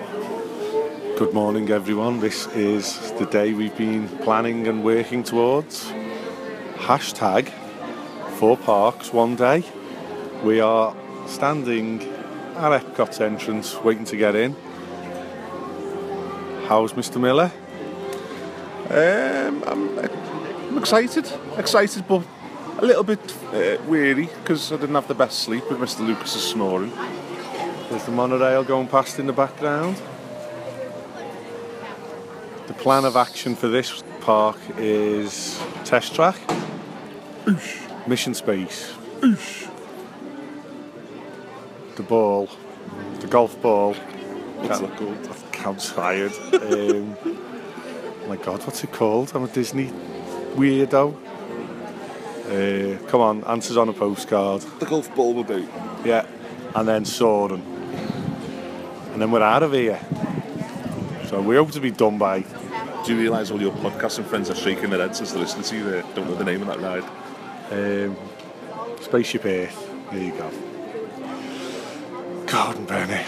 Good morning, everyone. This is the day we've been planning and working towards. Hashtag four parks one day. We are standing at Epcot's entrance waiting to get in. How's Mr. Miller? Um, I'm, I'm excited, excited, but a little bit uh, weary because I didn't have the best sleep with Mr. Lucas's snoring. There's the monorail going past in the background. The plan of action for this park is test track, mission space, the ball, the golf ball. What's Can't- that called? I'm tired. um, my God, what's it called? I'm a Disney weirdo. Uh, come on, answers on a postcard. The golf ball will do. Yeah, and then Soarin'. And then we're out of here. So we hope to be done by. Do you realise all your podcasting friends are shaking their heads as they listen to you? They don't know the name of that ride. Um, Spaceship Earth. There you go. Gordon Bernie.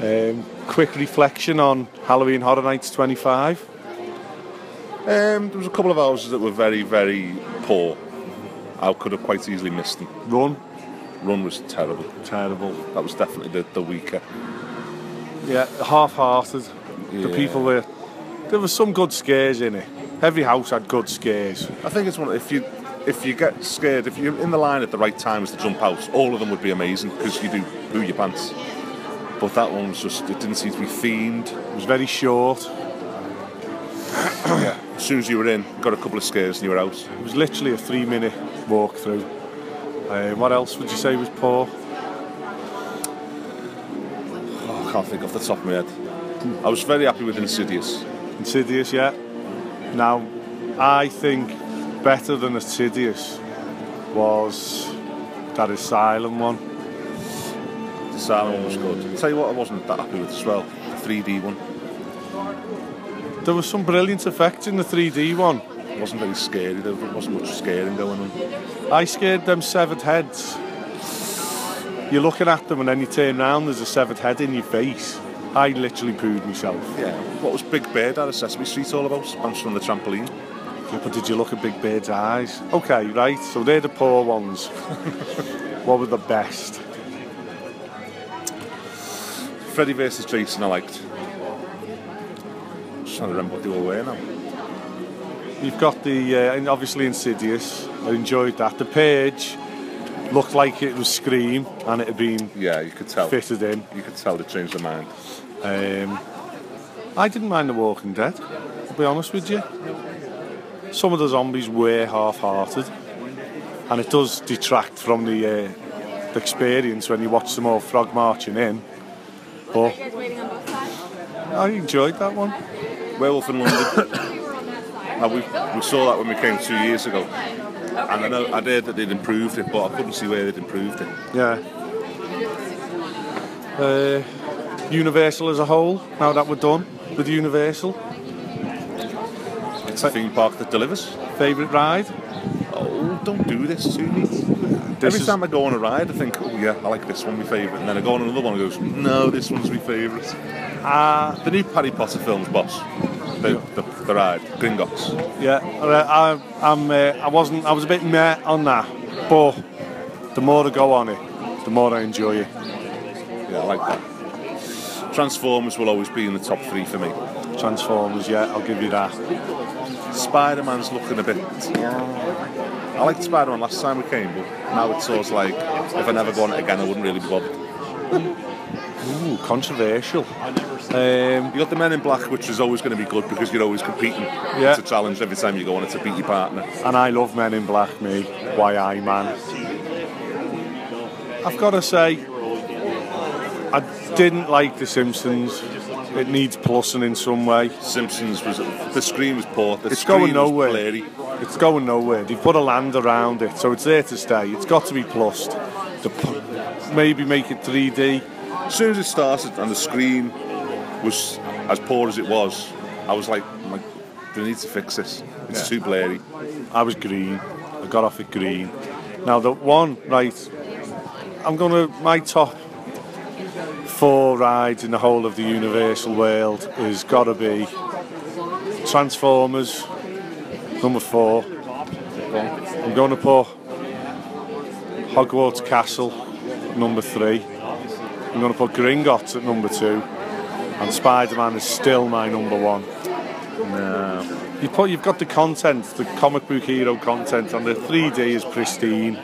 Um, quick reflection on Halloween Horror Nights 25. Um, there was a couple of houses that were very, very poor. I could have quite easily missed them. Run. Run was terrible. Terrible. That was definitely the, the weaker. Yeah, half-hearted. The people were. There was some good scares in it. Every house had good scares. I think it's one. If you if you get scared, if you're in the line at the right times to jump out, all of them would be amazing because you do poo your pants. But that one was just. It didn't seem to be themed. It was very short. yeah. As soon as you were in, got a couple of scares and you were out. It was literally a three-minute walk through. Um, what else would you say was poor? can't think off the top of my head. I was very happy with Insidious. Insidious, yeah. Now, I think better than Insidious was that Asylum one. The Asylum one was good. I'll tell you what I wasn't that happy with as well, the 3D one. There was some brilliant effects in the 3D one. It wasn't very scary, there wasn't much scaring going on. I scared them severed heads. You're looking at them and then you turn around, there's a severed head in your face. I literally pooed myself. Yeah. What was Big Bird out of Sesame Street all about? Bounced from the trampoline. Yeah, but did you look at Big Bird's eyes? Okay, right, so they're the poor ones. what were the best? Freddy versus Jason I liked. Just trying to remember what they all were now. You've got the, uh, obviously Insidious. I enjoyed that. The Page looked like it was Scream and it had been Yeah, you could tell. fitted in. You could tell they changed their mind. Um, I didn't mind The Walking Dead, I'll be honest with you. Some of the zombies were half-hearted, and it does detract from the, uh, the experience when you watch them all frog marching in. But I enjoyed that one. Werewolf in London. now, we, we saw that when we came two years ago. And I know I heard that they'd improved it, but I couldn't see where they'd improved it. Yeah. Uh, Universal as a whole. Now that we're done with Universal, It's a theme park that delivers. favourite ride. Oh, don't do this to me. This Every time I go on a ride, I think, oh yeah, I like this one, my favourite. And then I go on another one and goes, no, this one's my favourite. Uh, The new Harry Potter films, boss. The, the, the ride, Gringotts. yeah, I, I'm. Uh, I wasn't. I was a bit meh on that, but the more I go on it, the more I enjoy it. Yeah, I like that. Transformers will always be in the top three for me. Transformers, yeah, I'll give you that. Spider Man's looking a bit. I liked Spider Man last time we came, but now it's sort of like if I never go on it again, I wouldn't really be bothered. Controversial. Um, You got the Men in Black, which is always going to be good because you're always competing. Yeah. It's a challenge every time you go on it to beat your partner. and I love Men in Black, me. Why I man. I've got to say, I didn't like The Simpsons. It needs plussing in some way. Simpsons was the screen was poor. The It's screen going nowhere. Was blurry. It's going nowhere. They've put a land around it, so it's there to stay. It's got to be plussed. The, maybe make it 3D. As soon as it started and the screen was as poor as it was, I was like, my, they need to fix this. It's Yeah. too blurry. I was green. I got off at green. Now the one, right, I'm gonna my top four rides in the whole of the Universal world has got to be Transformers, number four. I'm going to put Hogwarts Castle, number three. I'm going to put Gringotts at number two. And Spider-Man is still my number one. No. You put, you've got the content, the comic book hero content, and the 3D is pristine.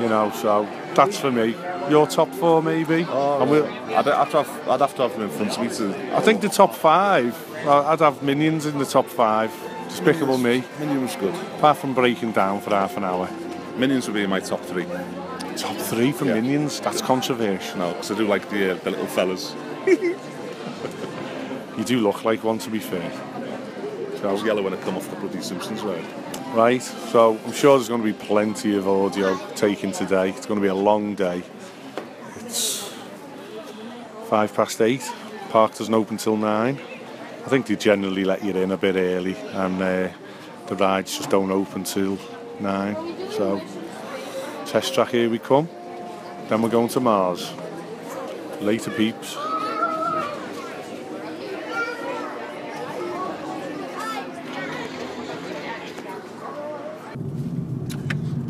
You know, so that's for me. Your top four, maybe. Oh, And we'll- I'd have to have, I'd have to have them in front of me to. I think the top five. I'd have Minions in the top five. Despicable Me, Minions good. apart from breaking down for half an hour. Minions would be in my top three. Top three for Yeah. Minions. That's controversial. No, because I do like the uh, the little fellas. You do look like one, to be fair. I was So, yellow when I come off the bloody Simpsons ride. right. So I'm sure there's going to be plenty of audio taken today. It's going to be a long day. It's five past eight. Park doesn't open till nine. I think they generally let you in a bit early, and uh, the rides just don't open till nine. So test track here we come. Then we're going to Mars. Later, peeps.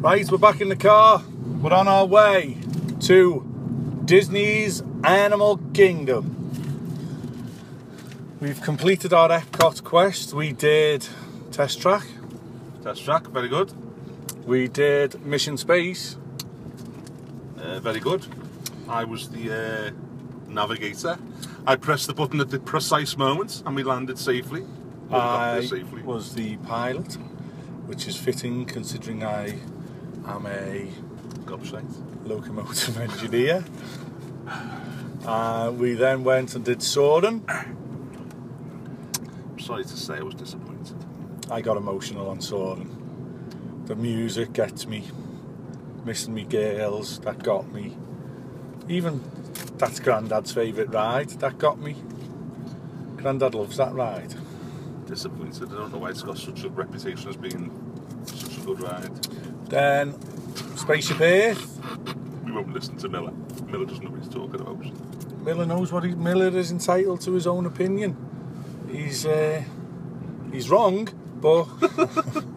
Right, we're back in the car. We're on our way to Disney's Animal Kingdom. We've completed our Epcot quest. We did Test Track. Test track, very good. We did Mission Space. Uh, very good. I was the uh, navigator. I pressed the button at the precise moment and we landed safely. Well, I safely. was the pilot, which is fitting considering I am a Gobshite. locomotive engineer. Uh, we then went and did Soarin'. Sorry to say, I was disappointed. I got emotional on Soarin'. The music gets me. Missing me girls, that got me. Even that's Grandad's favourite ride, that got me. Grandad loves that ride. Disappointed. I don't know why it's got such a reputation as being such a good ride. Then Spaceship Earth. We won't listen to Miller. Miller doesn't know what he's talking about. Miller knows what he Miller is entitled to his own opinion. He's uh, he's wrong, but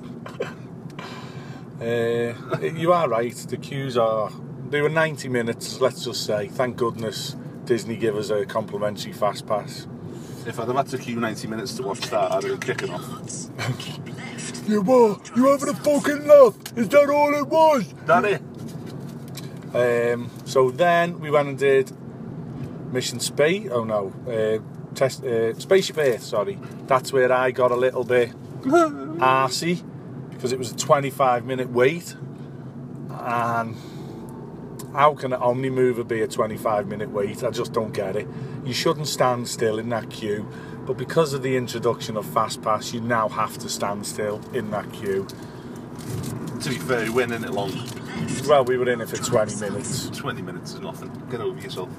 uh, you are right. The queues are they were 90 minutes. Let's just say, thank goodness Disney give us a complimentary fast pass. If I'd have had to queue 90 minutes to watch that, I'd have been kicking off. You were you having a fucking laugh? Is that all it was? That it? Um, so then we went and did Mission Space. Oh no, uh, test uh, Spaceship Earth. Sorry, that's where I got a little bit arsey because it was a 25 minute wait. And how can an Omni mover be a 25 minute wait? I just don't get it. You shouldn't stand still in that queue, but because of the introduction of Fast Pass, you now have to stand still in that queue. To be fair, you went in it long. Well, we were in it for 20 minutes. 20 minutes is nothing. Get over yourself.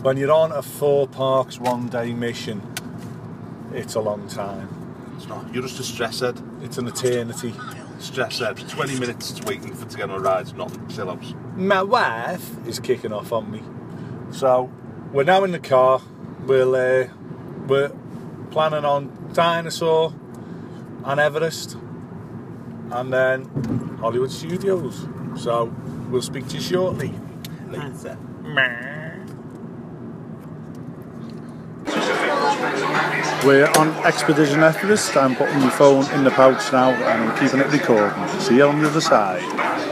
When you're on a four parks one day mission, it's a long time. It's not. You're just a stress head. It's an eternity. Stress head. 20 minutes it's waiting for to get on a ride. Nothing. Chill out. My wife is kicking off on me. So we're now in the car. We'll uh, we're planning on Dinosaur and Everest, and then Hollywood Studios. So we'll speak to you shortly. Later. We're on Expedition Everest. I'm putting my phone in the pouch now and I'm keeping it recording. See you on the other side.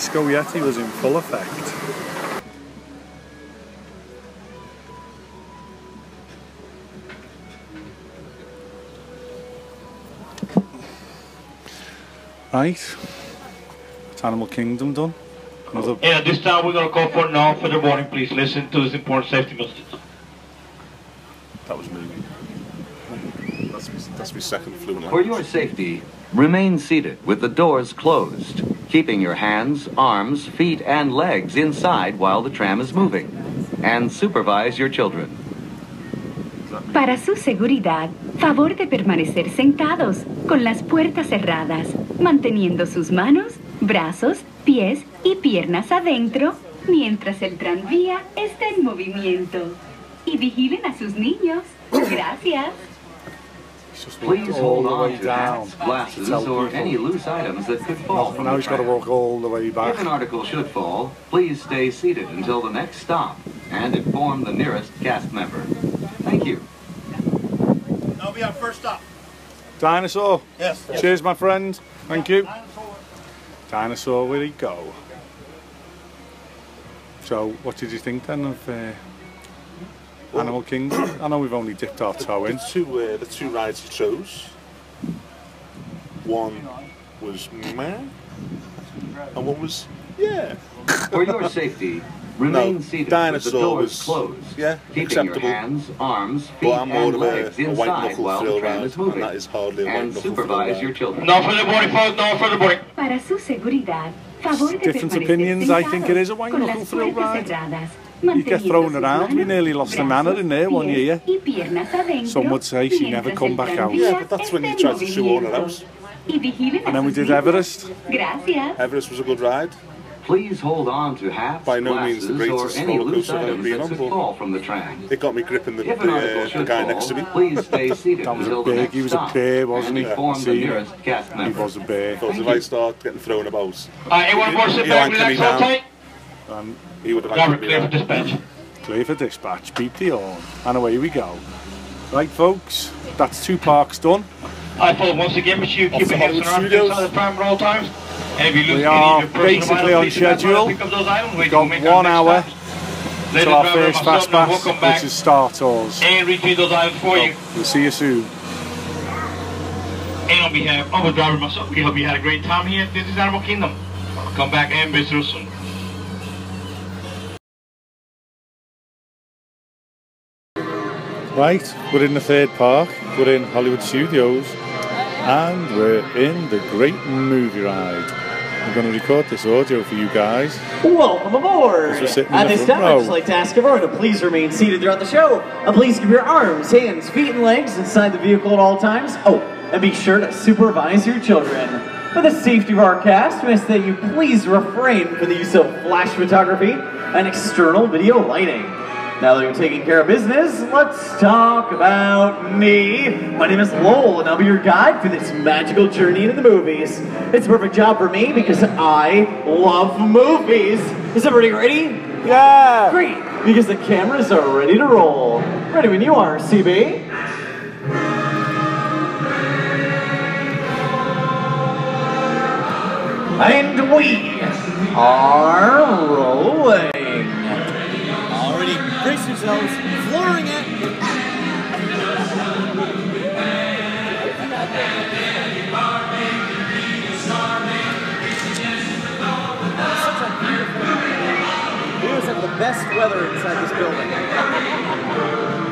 Disco Yeti was in full effect. Right, it's Animal Kingdom done. Another And at this time, we're going to call for no further warning. Please listen to this important safety message. That was moving. That's, my- that's my second fluent For your safety, remain seated with the doors closed, keeping your hands, arms, feet, and legs inside while the tram is moving. And supervise your children. Para su seguridad, favor de permanecer sentados, con las puertas cerradas, manteniendo sus manos, brazos, pies y piernas adentro, mientras el tranvía está en movimiento. Y vigilen a sus niños. Gracias. He's just walked Please all hold the way on to down. hats, glasses, or any loose items that could fall Now, from now the he's got to walk all the way back. If an article should fall, please stay seated until the next stop and inform the nearest cast member. Thank you. That'll be our first stop. Dinosaur. Yes. Cheers, my friend. Thank you. Dinosaur, where'd he go? So, what did you think then of uh, Animal Kingdom? I know we've only dipped our toe in. The two, uh, the two rides you chose. One was meh, and one was yeah. For your safety, remain No, seated dinosaur with the doors was- closed, yeah, keeping acceptable. your hands, arms, feet, But I'm more and of legs a, a white inside knuckle while the thrill tram ride, is moving. and that is hardly a white And knuckle supervise ride. your children. No further warning, folks. No further warning. Para su seguridad, favor de Different opinions, I think it is a white con knuckle thrill ride. cerradas, You get thrown around. We nearly lost the manor in there one year. pies y piernas adentro, Some would say she never come back out. Yeah, but that's when you en tried to shoehorn it movimiento. out. Y vigilen a And then we did. Everest. Everest was a good ride. Please hold on to hats, By no means the glasses, or greatest any roller loose coaster I've items been that on, could but- fall from the tram. It got me gripping the, the, uh, the guy fall, next to me. please stay seated That was a until the big- he was a bear, wasn't he? inform I the see. He member. was a bear. Because if I start getting thrown about, Uh, anyone more sit You back, anchor relax, me hold down. tight. Um, he would have Robert, anchored clear for dispatch. clear for dispatch. Beat the horn. And away we go. Right, folks. That's two parks done. I folks, once again, make sure you keep the your hips Hollywood and arms Studios. inside the tram at all times. And if you lose We are of your personal basically on please do not schedule. Pick up those items. We We've got make one hour stops. to our first fast pass, welcome back which is Star Tours. and retrieve those items for you. We'll see you soon. And on behalf of the driver myself, we hope you had a great time here. This is Animal Kingdom. Come back and visit us soon. Right, we're in the third park. We're in Hollywood Studios, and we're in the Great Movie Ride. I'm going to record this audio for you guys. Welcome aboard! As we're sitting in At this time, I'd just like to ask everyone to please remain seated throughout the show. And please keep your arms, hands, feet, and legs inside the vehicle at all times. Oh, and be sure to supervise your children. For the safety of our cast, we ask that you please refrain from the use of flash photography and external video lighting. Now that we've taken care of business, let's talk about me. My name is Lowell, and I'll be your guide for this magical journey into the movies. It's a perfect job for me because I love movies. Is everybody ready? Yeah! Great, because the cameras are ready to roll. Ready when you are, CB. And we are rolling. Yourselves. Flooring it. We always have the best weather inside this building.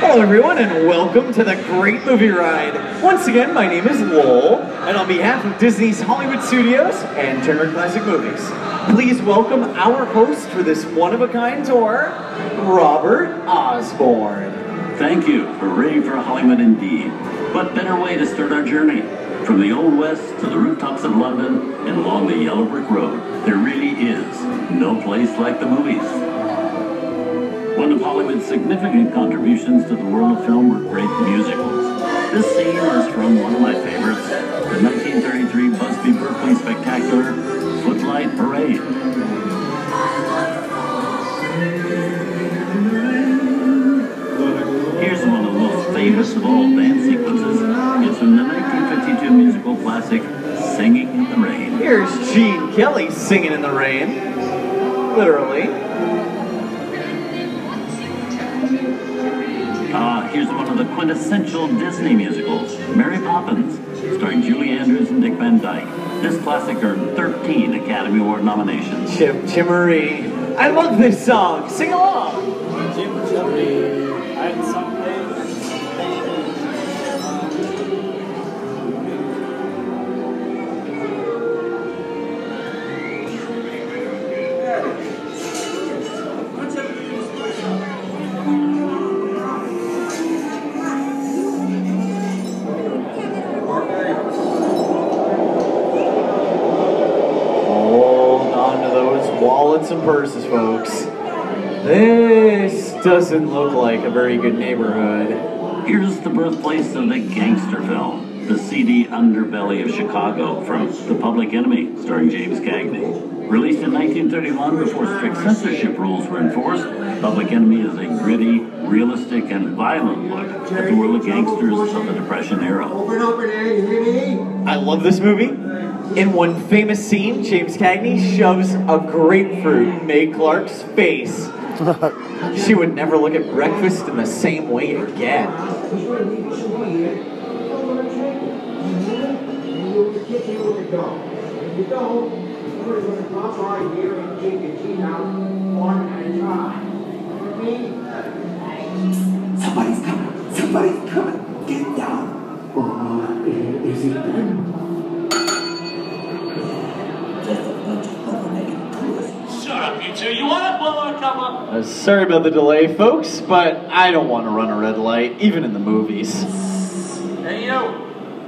Hello, everyone, and welcome to the Great Movie Ride. Once again, my name is Lowell, and on behalf of Disney's Hollywood Studios and Turner Classic Movies, please welcome our host for this one of a kind tour, Robert Osborne. Thank you. We're for Hollywood indeed. What better way to start our journey? From the Old West to the rooftops of London and along the yellow brick road, there really is no place like the movies. One of Hollywood's significant contributions to the world of film were great musicals. This scene is from one of my favorites, the 1933 Busby Berkeley spectacular, Footlight Parade. Here's one of the most famous of all dance sequences It's from the 1952 musical classic, Singing in the Rain. Here's Gene Kelly singing in the rain. Literally. Here's one of the quintessential Disney musicals, Mary Poppins, starring Julie Andrews and Dick Van Dyke. This classic earned 13 Academy Award nominations. Chim Chimmery. I love this song. Sing along. Jim Chumley. I had some purses, folks. This doesn't look like a very good neighborhood. Here's the birthplace of the gangster film, the seedy underbelly of Chicago from The Public Enemy, starring James Cagney. Released in 1931 before strict censorship rules were enforced, Public Enemy is a gritty, realistic, and violent look at the world of gangsters of the Depression era. I love this movie. In one famous scene, James Cagney shoves a grapefruit in Mae Clarke's face. she would never look at breakfast in the same way again. Somebody's coming. Somebody's coming. Get down. Or is he done? You two. You want to blow our cover? Uh, sorry about the delay, folks, but I don't want to run a red light, even in the movies. Hey, you.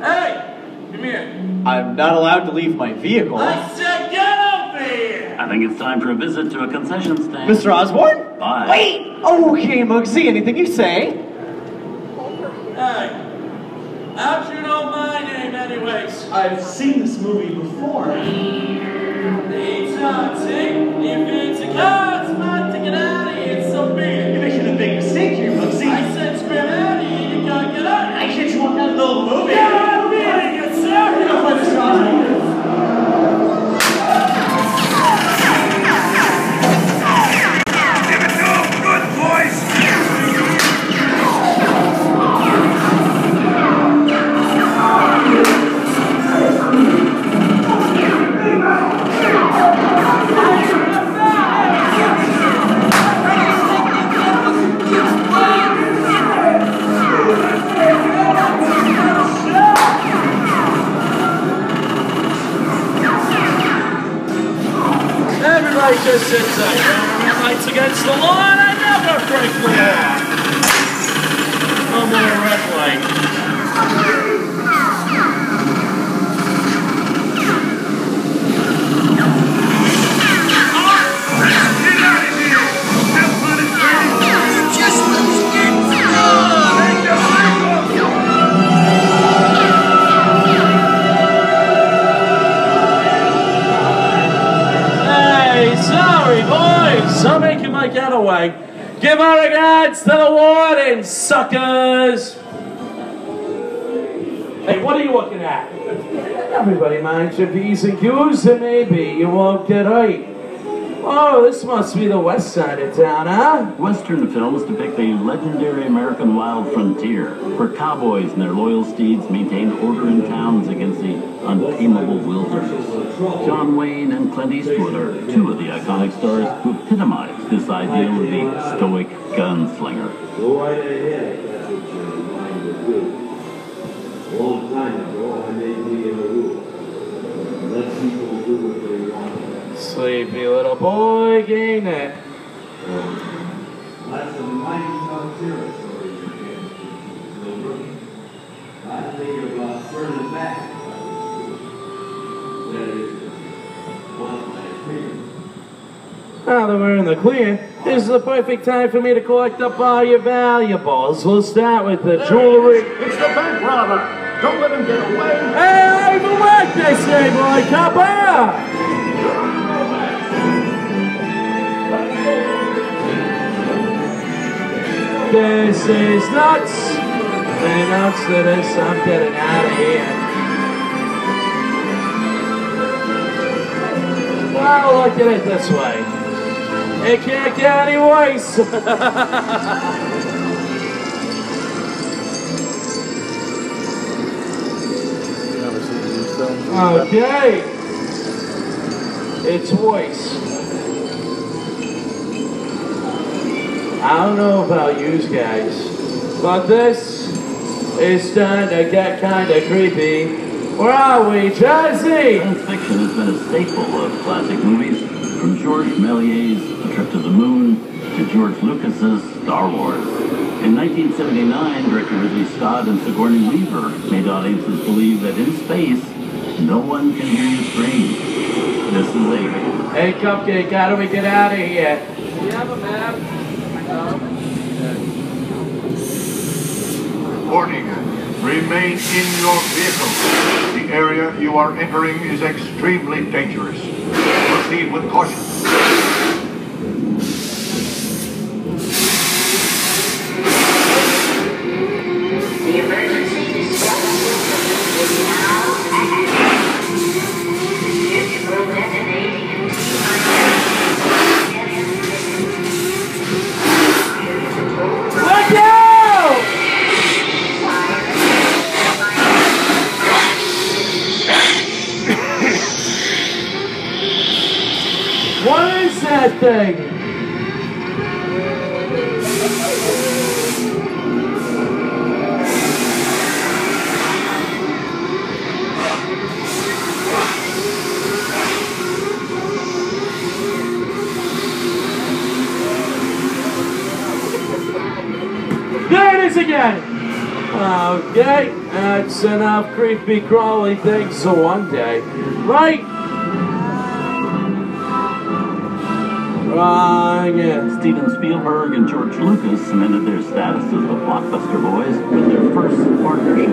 Hey, come here. I'm not allowed to leave my vehicle. I said get over here. I think it's time for a visit to a concession stand. Mr. Osborne? Bye. Wait! Okay, Muggsy, anything you say? Hey, how'd you know my name anyways? I've seen this movie before. Hunting. If it's a car, just sit tight. Red lights against the law, and I never break the law. No more red light. Regards to the warden, suckers. Hey, what are you looking at? Everybody minds your P's and Q's, and maybe you won't get right. Oh, this must be the west side of town, huh? Western films depict the legendary American wild frontier, where cowboys and their loyal steeds maintained order in towns against the untamable wilderness. John Wayne and Clint Eastwood are two of the iconic stars who epitomize this ideal of the stoic gunslinger. Go right ahead. That's what your mind would do. A long time ago, I made me a rule. Let people do what they want. Sleepy little boy, ain't it? That's a mighty tough territory you're in, Wilbur. I think about turning back. That is one last thing. Now that we're in the clear, this is the perfect time for me to collect up all your valuables. We'll start with the jewelry. It's the bank robber! Don't let him get away! Hey, over work, they say, boy, copper! This is nuts. And nuts to this, I'm getting out of here. Well, look at it this way. It can't get any worse. okay. It's worse. I don't know about you guys, but this is starting to get kind of creepy. Where are we, Jesse? Science fiction has been a staple of classic movies, from Georges Méliès's A Trip to the Moon to George Lucas's Star Wars. In 1979, director Ridley Scott and Sigourney Weaver made audiences believe that in space, no one can hear you scream. This is Alien. Hey, Cupcake, how do we get out of here? Do You have a map? Warning. Remain in your vehicle. The area you are entering is extremely dangerous. Proceed with caution. That's enough creepy crawly things for one day. Right? Wrong. Steven Spielberg and George Lucas cemented their status as the blockbuster boys with their first partnership.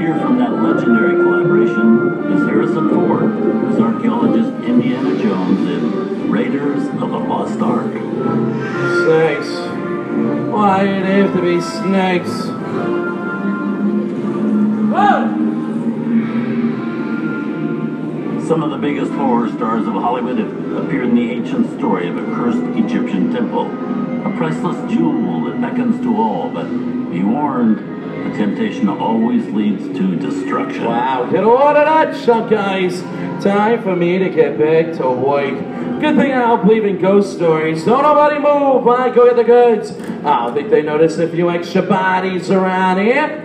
Here from that legendary collaboration is Harrison Ford as archaeologist Indiana Jones in Raiders of the Lost Ark. Snakes. Why did it have to be snakes? Some of the biggest horror stars of Hollywood have appeared in the ancient story of a cursed Egyptian temple. A priceless jewel that beckons to all, but be warned, the temptation always leads to destruction. Wow, get all of that shut, guys. Time for me to get back to work. Good thing I don't believe in ghost stories. Don't nobody move I go get the goods. I don't think they notice a few extra bodies around here.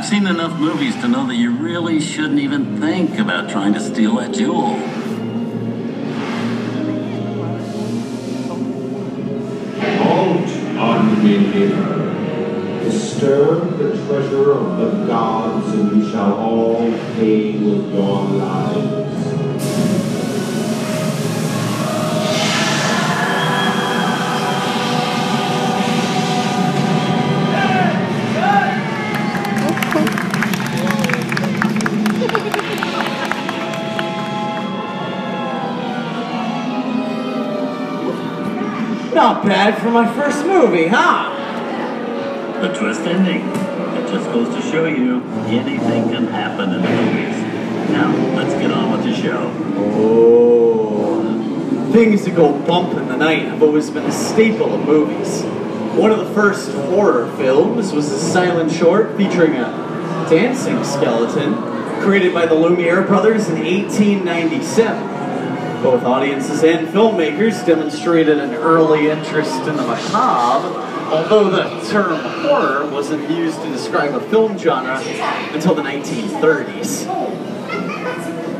I've seen enough movies to know that you really shouldn't even think about trying to steal that jewel. Halt Mimir. Disturb the treasure of the gods, and you shall all pay with your lives. Not bad for my first movie, huh? The twist ending. It just goes to show you anything can happen in the movies. Now, let's get on with the show. Oh. Things that go bump in the night have always been a staple of movies. One of the first horror films was a silent short featuring a dancing skeleton created by the Lumiere brothers in 1897. Both audiences and filmmakers demonstrated an early interest in the macabre, although the term horror wasn't used to describe a film genre until the 1930s.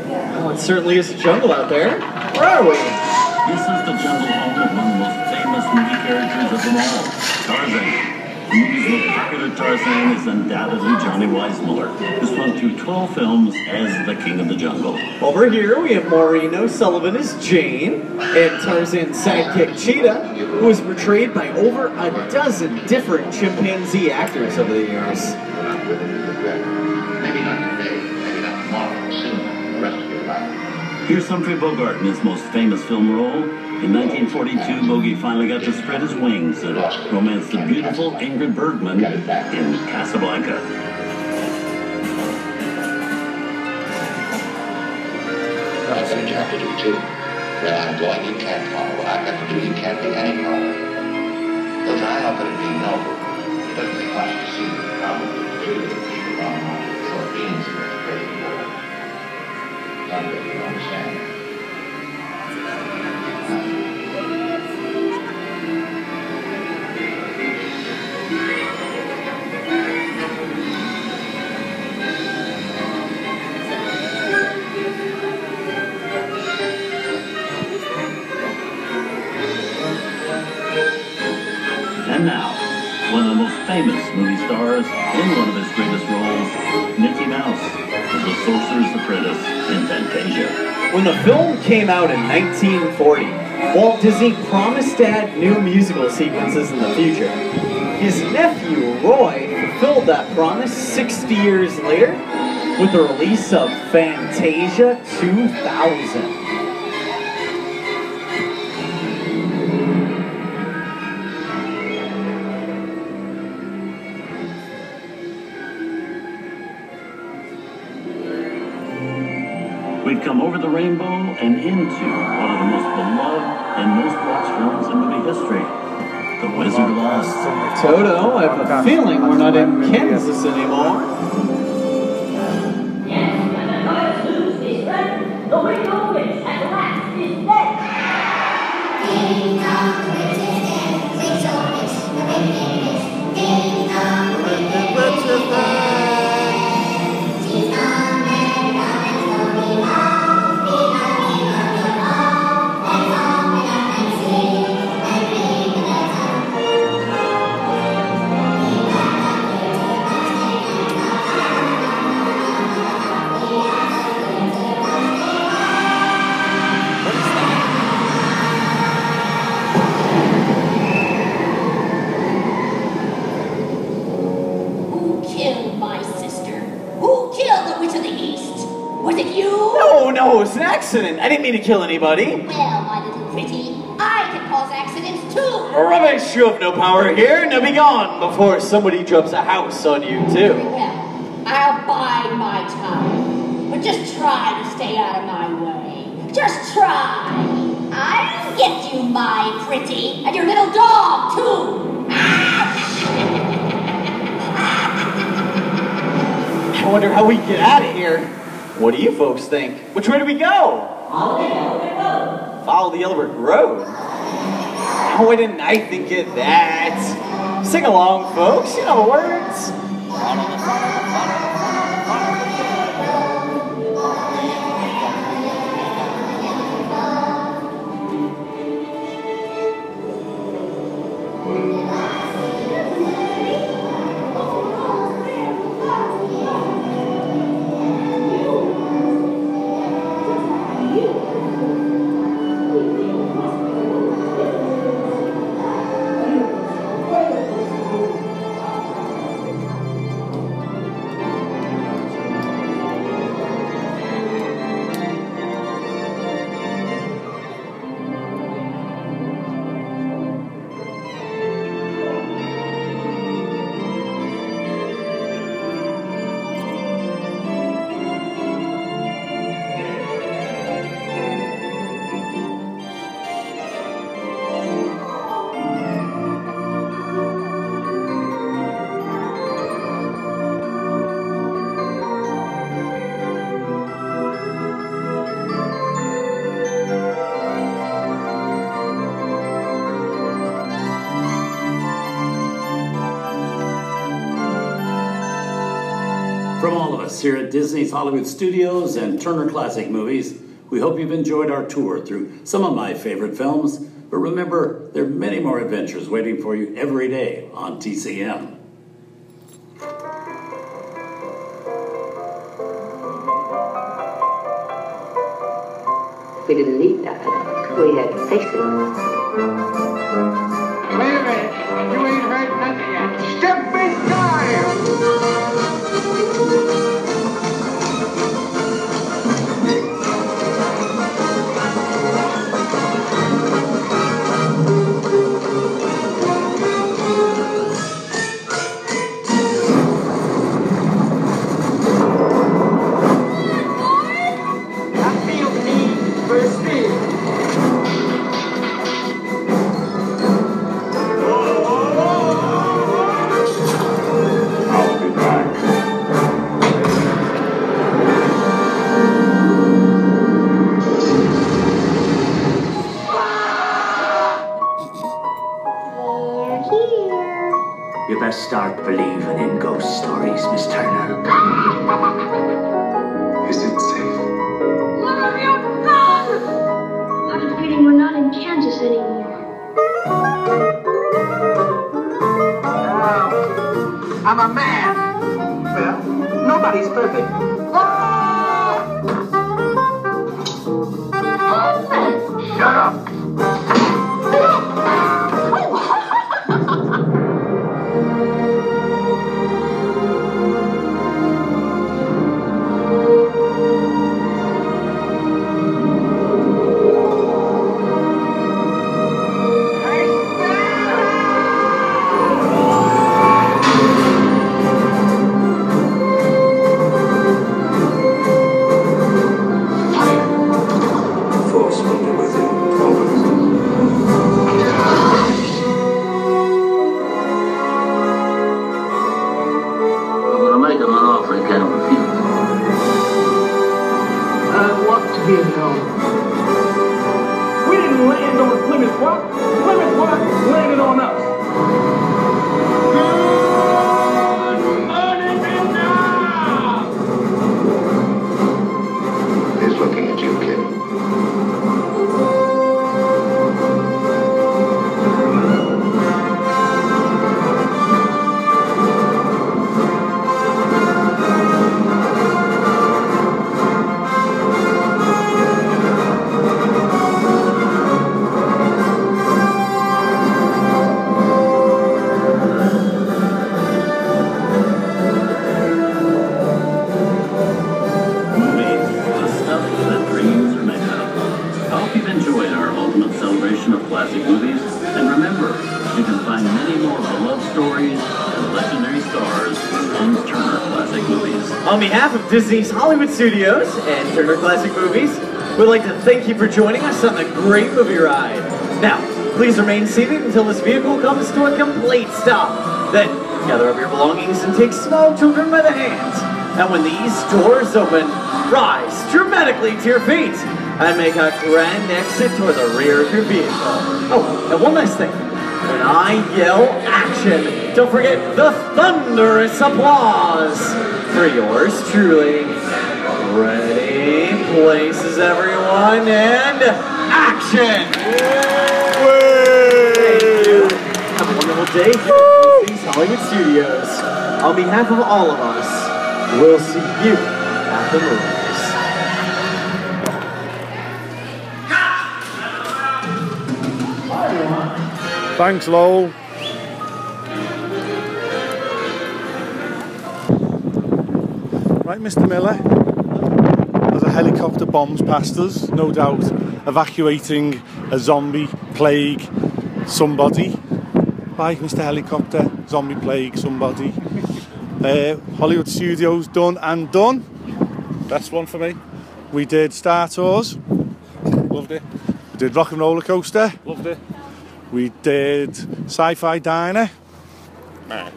Well, it certainly is a jungle out there. Where are we? This is the jungle home of one of the most famous movie characters of them all, Tarzan. The movie's most popular Tarzan is undoubtedly Johnny Weissmuller, who spun through 12 films as the King of the Jungle. Over here we have Maureen O'Sullivan as Jane, and Tarzan's sidekick Cheetah, who was portrayed by over a dozen different chimpanzee actors over the years. Here's Humphrey Bogart in his most famous film role, In 1942, Bogey finally got to spread his wings and romance the beautiful Ingrid Bergman in Casablanca. What you to do too. When I'm can't follow. I've can't be any I it noble. It doesn't to see the the people beans. None of it, you understand. Famous movie stars in one of his greatest roles, Mickey Mouse, as the Sorcerer's Apprentice in Fantasia. When the film came out in 1940, Walt Disney promised to add new musical sequences in the future. His nephew, Roy, fulfilled that promise 60 years later with the release of Fantasia 2000. We've come over the rainbow and into one of the most beloved and most watched films in movie history, The Wizard of Oz. Toto, I have a feeling we're not in Kansas anymore. The No, no, it was an accident. I didn't mean to kill anybody. Well, my little pretty, I can cause accidents too. Rubbish, you have no power here. Now be gone before somebody drops a house on you, too. Well, I'll bide my time. But just try to stay out of my way. Just try. I'll get you, my pretty, and your little dog, too. I wonder how we get out of here. What do you folks think? Which way do we go? Follow the Yellow Road. Follow the Road. Oh, why didn't I think of that? Sing along, folks. You know the words. Here at Disney's Hollywood Studios and Turner Classic Movies, we hope you've enjoyed our tour through some of my favorite films. But remember, there are many more adventures waiting for you every day on TCM. We didn't need that. We had safety. Anymore. I'm a man. Well, nobody's perfect. Ah! Shut up. Disney's Hollywood Studios and Turner Classic Movies, we'd like to thank you for joining us on the great movie ride. Now, please remain seated until this vehicle comes to a complete stop. Then, gather up your belongings and take small children by the hands. And when these doors open, rise dramatically to your feet and make a grand exit toward the rear of your vehicle. Oh, and one last thing. When I yell action, don't forget the thunderous applause for yours truly. Ready, places everyone, and action! Have a wonderful day here at Disney's Hollywood Studios. On behalf of all of us, we'll see you at the movies. Thanks, Lowell. Mr. Miller. As a helicopter bombs past us, no doubt evacuating a zombie plague somebody. Bye, Mr. Helicopter. Zombie plague somebody. Uh, Hollywood Studios done and done. Best one for me. We did Star Tours. Loved it. We did Rock and Roller Coaster. Loved it. We did Sci-Fi Diner. Nah.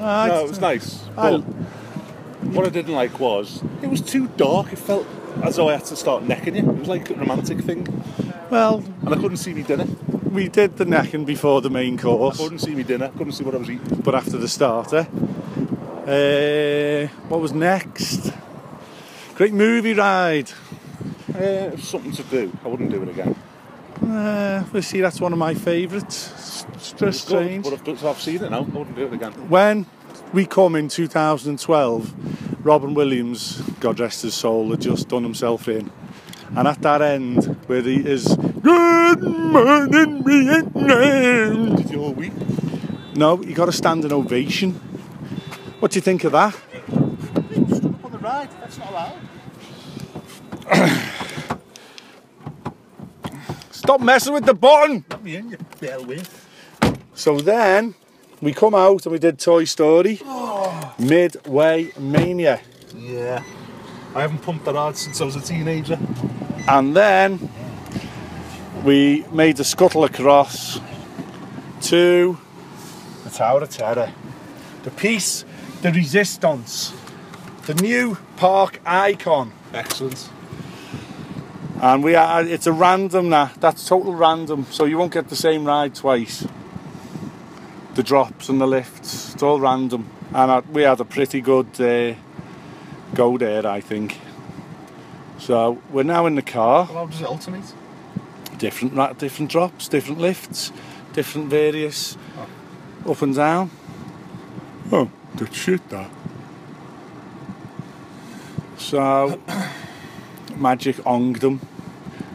Ah, no, it was nice. I- what I didn't like was it was too dark. It felt as though I had to start necking you. It was like a romantic thing. Well, and I couldn't see me dinner. We did the necking before the main I course, couldn't see me dinner. Couldn't see what I was eating. but after the starter. Uh, what was next? Great movie ride. Uh, it was something to do. I wouldn't do it again. Uh, we see that's one of my favourites. It's just It was good, strange. But I've, done- I've seen it now. I wouldn't do it again. When we come in 2012, Robin Williams, God rest his soul, had just done himself in. And at that end, where he is, Good morning, Vietnam. Did you all weep? No, he got a standing ovation. What do you think of that? Up on the ride. That's not allowed. Stop messing with the button! Let me in, you bell with. So then we come out and we did Toy Story Midway Mania. Yeah. I haven't pumped that hard since I was a teenager. And then we made the scuttle across to the Tower of Terror. The piece, the resistance, the new park icon. Excellent. And we are it's a random that that's total random, so you won't get the same ride twice. The drops and the lifts. It's all random, and I, we had a pretty good uh, go there, I think. So we're now in the car. How does it alternate? Different, ra- different drops, different lifts, different various up and down. Oh, good shit, that. So, Magic Ongdom.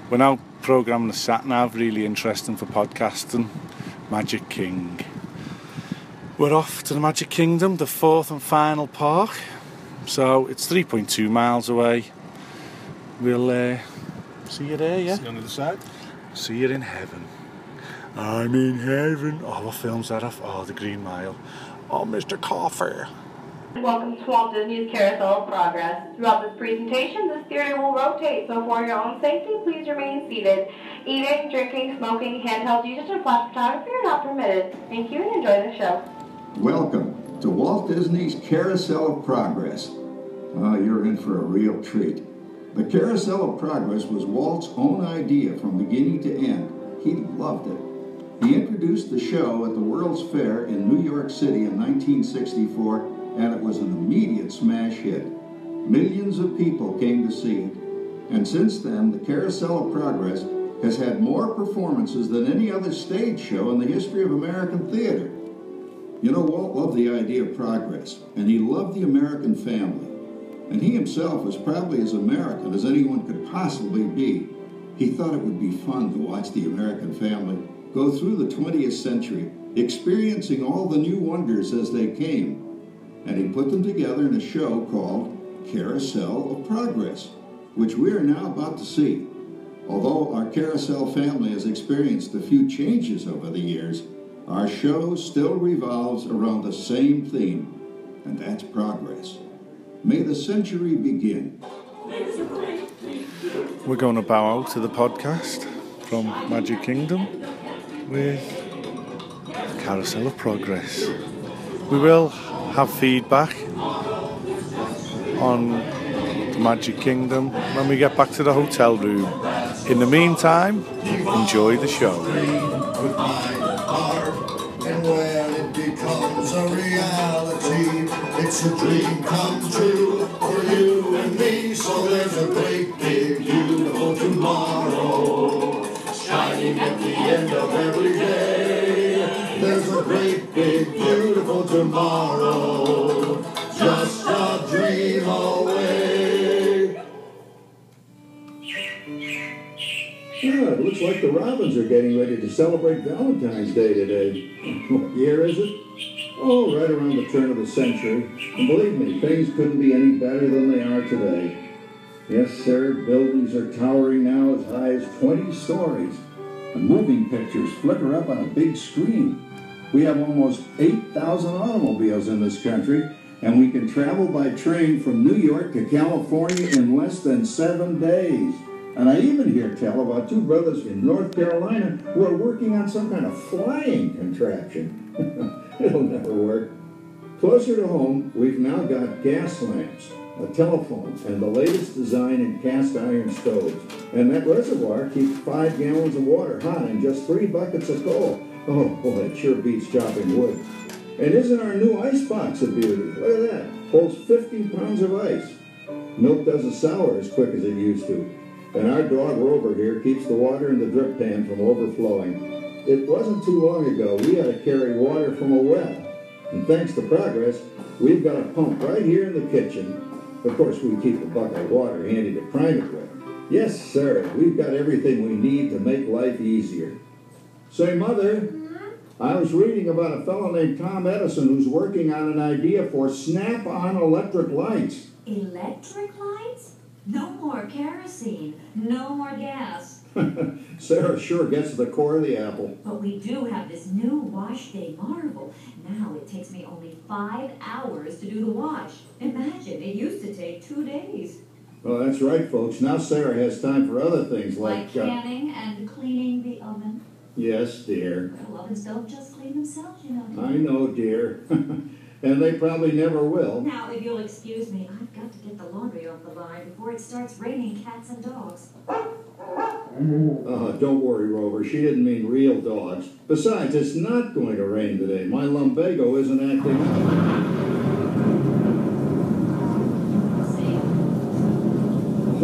We're now programming the sat nav, really interesting for podcasting. Magic King. We're off to the Magic Kingdom, the fourth and final park. So it's 3.2 miles away. We'll uh, see you there, yeah? See you on the other side. See you in heaven. I'm in heaven. Oh, what film's that off? Oh, The Green Mile. Oh, Mr. Coffey. Welcome to Walt Disney's Carousel of Progress. Throughout this presentation, this theater will rotate, so for your own safety, please remain seated. Eating, drinking, smoking, handheld usage, and flash photography are not permitted. Thank you and enjoy the show. Welcome to Walt Disney's Carousel of Progress. Oh, you're in for a real treat. The Carousel of Progress was Walt's own idea from beginning to end. He loved it. He introduced the show at the World's Fair in New York City in 1964, and it was an immediate smash hit. Millions of people came to see it. And since then, the Carousel of Progress has had more performances than any other stage show in the history of American theater. You know, Walt loved the idea of progress, and he loved the American family. And he himself was probably as American as anyone could possibly be. He thought it would be fun to watch the American family go through the 20th century, experiencing all the new wonders as they came. And he put them together in a show called Carousel of Progress, which we are now about to see. Although our Carousel family has experienced a few changes over the years, our show still revolves around the same theme, and that's progress. May the century begin. We're going to bow out to the podcast from Magic Kingdom with Carousel of Progress. We will have feedback on the Magic Kingdom when we get back to the hotel room. In the meantime, enjoy the show. It's a dream come true for you and me. So there's a great, big, beautiful tomorrow shining at the end of every day. There's a great, big, beautiful tomorrow, just a dream away. Yeah, it looks like the Robins are getting ready to celebrate Valentine's Day today. What year is it? Oh, right around the turn of the century. And believe me, things couldn't be any better than they are today. Yes, sir, buildings are towering now as high as 20 stories. And moving pictures flicker up on a big screen. We have almost 8,000 automobiles in this country, and we can travel by train from New York to California in less than seven days. And I even hear tell about two brothers in North Carolina who are working on some kind of flying contraption. It'll never work. Closer to home, we've now got gas lamps, a telephone, and the latest design in cast iron stoves. And that reservoir keeps five gallons of water hot in just three buckets of coal. Oh, boy, it sure beats chopping wood. And isn't our new ice box a beauty? Look at that. Holds 50 pounds of ice. Milk doesn't sour as quick as it used to. And our dog Rover here keeps the water in the drip pan from overflowing. It wasn't too long ago we had to carry water from a well. And thanks to progress, we've got a pump right here in the kitchen. Of course, we keep a bucket of water handy to prime it with. Yes, sir, we've got everything we need to make life easier. Say, Mother, mm-hmm. I was reading about a fellow named Tom Edison who's working on an idea for snap-on electric lights. Electric lights? No more kerosene. No more gas. Sarah sure gets to the core of the apple. But we do have this new wash day marvel. Now it takes me only five hours to do the wash. Imagine, it used to take two days. Well, that's right, folks. Now Sarah has time for other things Like like. uh, canning and cleaning the oven. yes, dear. Well, ovens don't just clean themselves, you know. I know, dear. and they probably never will. Now, if you'll excuse me, I've got to get the laundry off the line before it starts raining cats and dogs. Uh, don't worry, Rover. She didn't mean real dogs. Besides, it's not going to rain today. My lumbago isn't acting up.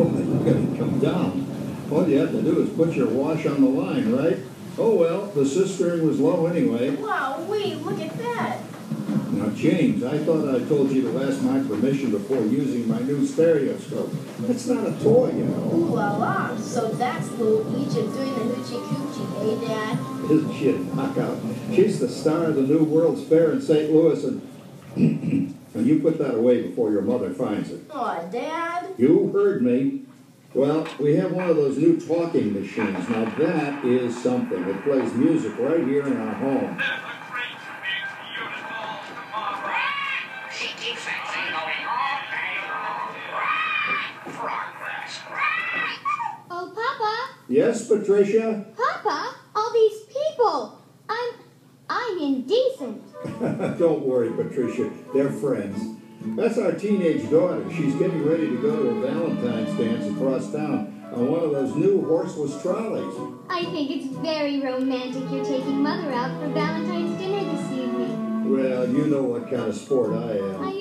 Oh, you gotta come down. All you have to do is put your wash on the line, right? Oh well, the cistern was low anyway. Wow, wait, look at that. Now, James, I thought I told you to ask my permission before using my new stereoscope. It's not a toy, you know. Ooh la la. So that's Little Egypt doing the hoochie coochie, eh, Dad? Isn't she a knockout? She's the star of the new World's Fair in St. Louis, and and you put that away before your mother finds it. Aw, Dad. You heard me. Well, we have one of those new talking machines. Now that is something. It plays music right here in our home. Yes, Patricia? Papa, all these people. I'm, I'm indecent. Don't worry, Patricia. They're friends. That's our teenage daughter. She's getting ready to go to a Valentine's dance across town on one of those new horseless trolleys. I think it's very romantic you're taking Mother out for Valentine's dinner this evening. Well, you know what kind of sport I am. I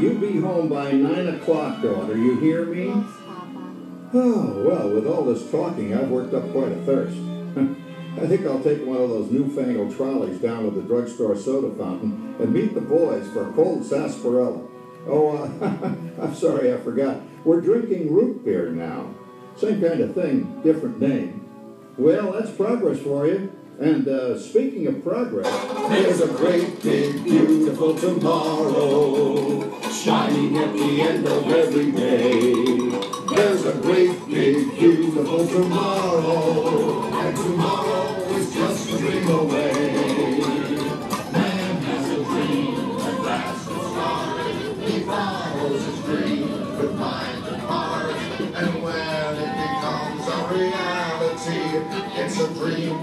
you be home by 9 o'clock, daughter. You hear me? Yes, Papa. Oh, well, with all this talking, I've worked up quite a thirst. I think I'll take one of those newfangled trolleys down to the drugstore soda fountain and meet the boys for a cold sarsaparilla. Oh, uh, I'm sorry, I forgot. We're drinking root beer now. Same kind of thing, different name. Well, that's progress for you. And uh, speaking of progress, There's a great big beautiful tomorrow shining at the end of every day. There's a great big beautiful tomorrow, and tomorrow is just a dream away.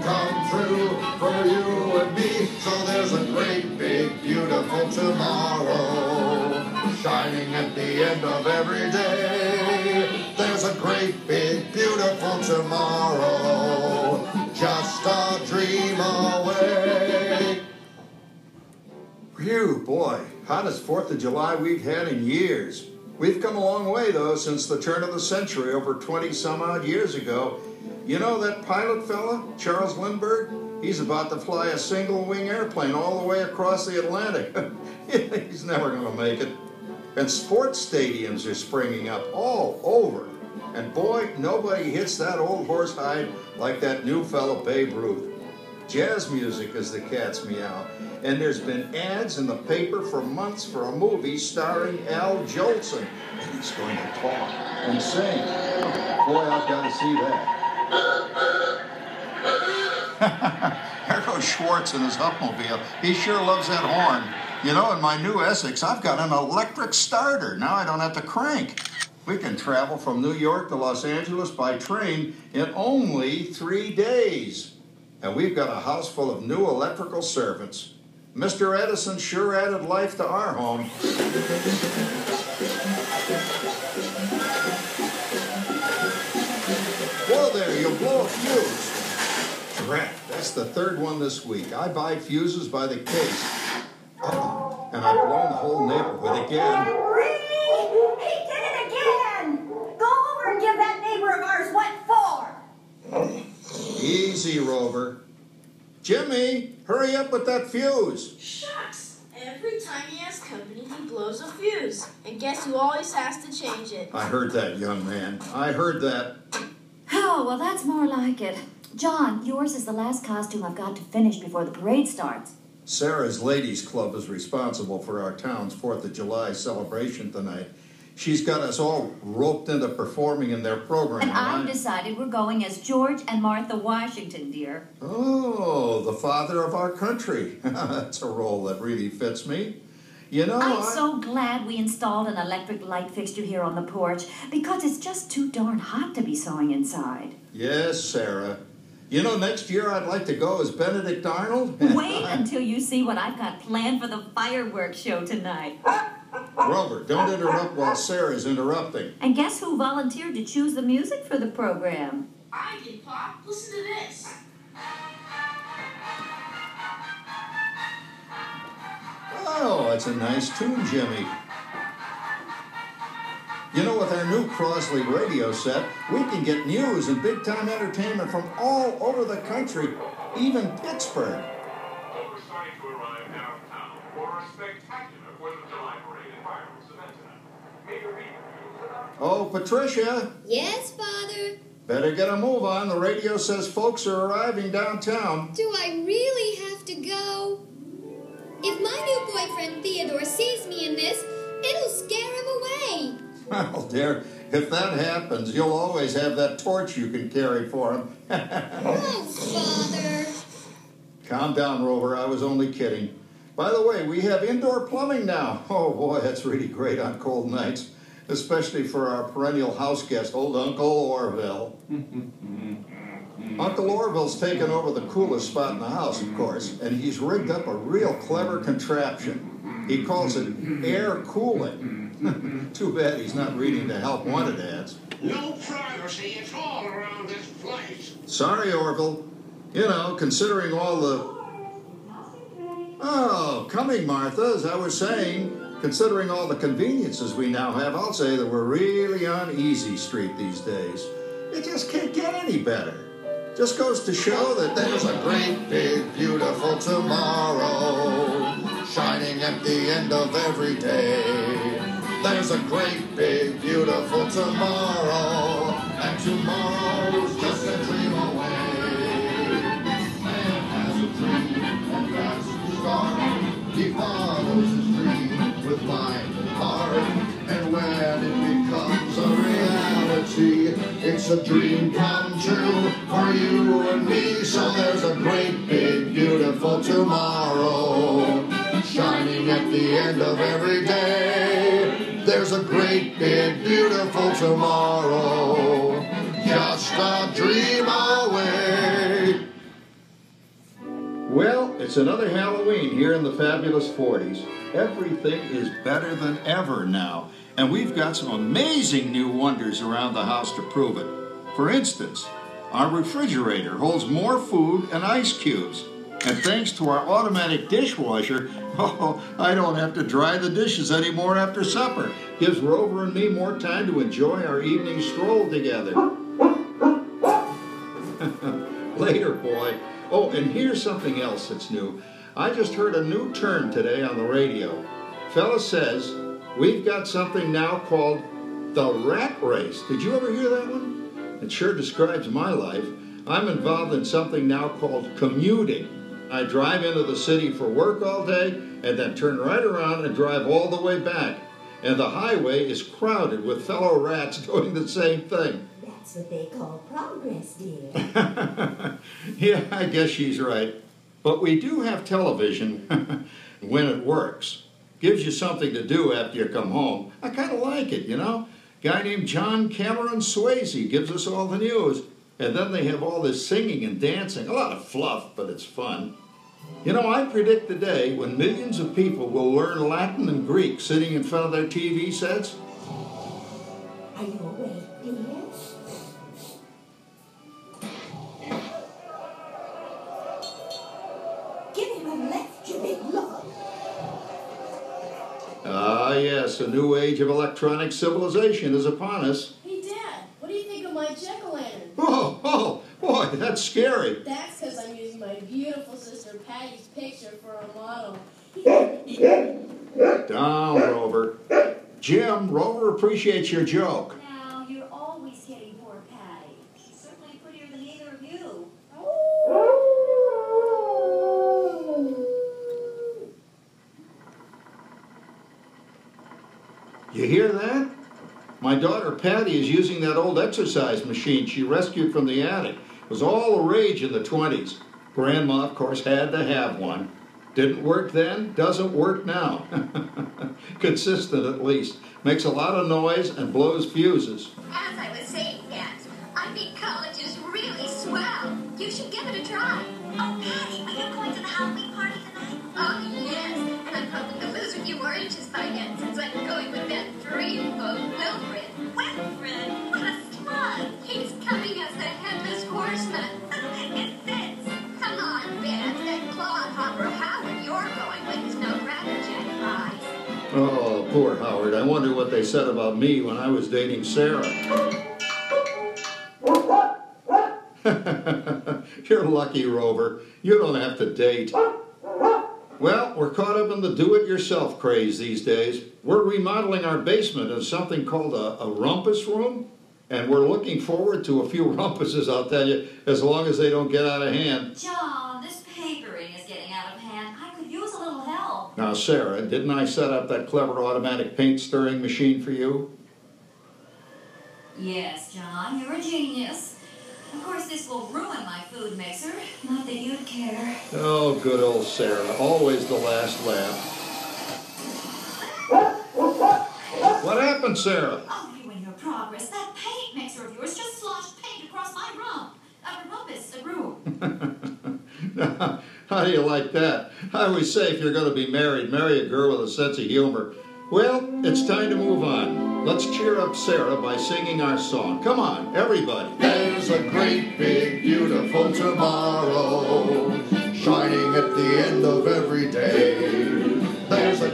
Come true for you and me. So there's a great big beautiful tomorrow shining at the end of every day. There's a great big beautiful tomorrow just a dream away. Phew, boy, hottest 4th of July we've had in years. We've come a long way, though, since the turn of the century, over 20 some odd years ago. You know that pilot fella, Charles Lindbergh? He's about to fly a single wing airplane all the way across the Atlantic. He's never going to make it. And sports stadiums are springing up all over. And boy, nobody hits that old horse hide like that new fella Babe Ruth. Jazz music is the cat's meow. And there's been ads in the paper for months for a movie starring Al Jolson. And he's going to talk and sing. Boy, I've got to see that. there goes Schwartz in his Hupmobile. He sure loves that horn. You know, in my new Essex, I've got an electric starter. Now I don't have to crank. We can travel from New York to Los Angeles by train in only three days. And we've got a house full of new electrical servants. Mr. Edison sure added life to our home. Fuse. Crap, that's the third one this week. I buy fuses by the case. Uh-oh, and I've blown the whole neighborhood again. He did it again! Go over and give that neighbor of ours what for! Easy, Rover. Jimmy, hurry up with that fuse. Shucks! Every time he has company, he blows a fuse. And guess who always has to change it? I heard that, young man. I heard that. Oh, well, that's more like it. John, yours is the last costume I've got to finish before the parade starts. Sarah's Ladies Club is responsible for our town's 4th of July celebration tonight. She's got us all roped into performing in their program. And I've decided we're going as George and Martha Washington, dear. Oh, the father of our country. That's a role that really fits me. You know, I'm I- so glad we installed an electric light fixture here on the porch because it's just too darn hot to be sewing inside. Yes, Sarah. You know, next year I'd like to go as Benedict Arnold. Wait until you see what I've got planned for the fireworks show tonight. Robert, don't interrupt while Sarah's interrupting. And guess who volunteered to choose the music for the program? I did, Pop. Listen to this. Oh, that's a nice tune, Jimmy. You know, with our new Crosley radio set, we can get news and big time entertainment from all over the country, even Pittsburgh. We're starting to arrive downtown for a spectacular Fourth of July parade and fireworks event tonight. Mayor Reed Oh, Patricia, Yes, Father. better get a move on. The radio says folks are arriving downtown. Do I really have to go? If my new boyfriend Theodore sees me in this, it'll scare him away. Well, dear, if that happens, you'll always have that torch you can carry for him. Father. Calm down, Rover. I was only kidding. By the way, we have indoor plumbing now. Oh boy, that's really great on cold nights, especially for our perennial house guest, old Uncle Orville. Uncle Orville's taken over the coolest spot in the house, of course, and he's rigged up a real clever contraption. He calls it air cooling. Too bad he's not reading the help wanted ads. No privacy at all around this place. Sorry, Orville. You know, considering all the. Oh, coming, Martha, as I was saying, considering all the conveniences we now have, I'll say that we're really on easy street these days. It just can't get any better. Just goes to show that there's a great, big, beautiful tomorrow shining at the end of every day. There's a great, big, beautiful tomorrow, and tomorrow's just a dream away. Man has a dream, and that's to start. He follows his dream with mind and heart, and when it becomes a reality, it's a dream come true for you and me. So there's a great, great, big, beautiful tomorrow, just a dream away. Well, it's another Halloween here in the fabulous 40s. Everything is better than ever now, and we've got some amazing new wonders around the house to prove it. For instance, our refrigerator holds more food and ice cubes. And thanks to our automatic dishwasher, oh, I don't have to dry the dishes anymore after supper. Gives Rover and me more time to enjoy our evening stroll together. Later, boy. Oh, and here's something else that's new. I just heard a new term today on the radio. Fella says we've got something now called the rat race. Did you ever hear that one? It sure describes my life. I'm involved in something now called commuting. I drive into the city for work all day and then turn right around and drive all the way back. And the highway is crowded with fellow rats doing the same thing. That's what they call progress, dear. Yeah, I guess she's right. But we do have television when it works. Gives you something to do after you come home. I kind of like it, you know? Guy named John Cameron Swayze gives us all the news. And then they have all this singing and dancing. A lot of fluff, but it's fun. You know, I predict the day when millions of people will learn Latin and Greek sitting in front of their TV sets. Are you awake, dear? Give him a left, you big lord. Ah, yes, a new age of electronic civilization is upon us. Hey, Dad, what do you think of my jack-o'-lantern? Oh, oh, boy, that's scary. That's because I'm using my beautiful sister Patty's picture for a model. Down, Rover. Jim, Rover appreciates your joke. Now, you're always kidding poor Patty. She's certainly prettier than either of you. You hear that? My daughter Patty is using that old exercise machine she rescued from the attic. It was all the rage in the 20s. Grandma, of course, had to have one. Didn't work then, doesn't work now. Consistent at least. Makes a lot of noise and blows fuses. As I was saying that, I think college is really swell. You should give it a try. Oh, Patty, are you going to the Halloween party tonight? Oh, yes. And I'm hoping to lose a few more inches by then since I'm going with that dreamboat Wilfred. Wilfred? What a slug! He's coming as the headless horseman. it fits. Oh, poor Howard. I wonder what they said about me when I was dating Sarah. You're lucky, Rover. You don't have to date. Well, we're caught up in the do-it-yourself craze these days. We're remodeling our basement in something called a, a rumpus room and we're looking forward to a few rumpuses, I'll tell you, as long as they don't get out of hand. John, this papering is getting out of hand. I could use a little help. Now, Sarah, didn't I set up that clever automatic paint stirring machine for you? Yes, John, you're a genius. Of course, this will ruin my food mixer. Not that you'd care. Oh, good old Sarah. Always the last laugh. What happened, Sarah? Oh, you and your progress. That of yours just sloshed paint across my rump. Rumpus, a room. How do you like that? I always say if you're going to be married, marry a girl with a sense of humor. Well, it's time to move on. Let's cheer up Sarah by singing our song. Come on, everybody. There's a great big beautiful tomorrow shining at the end of every day. There's a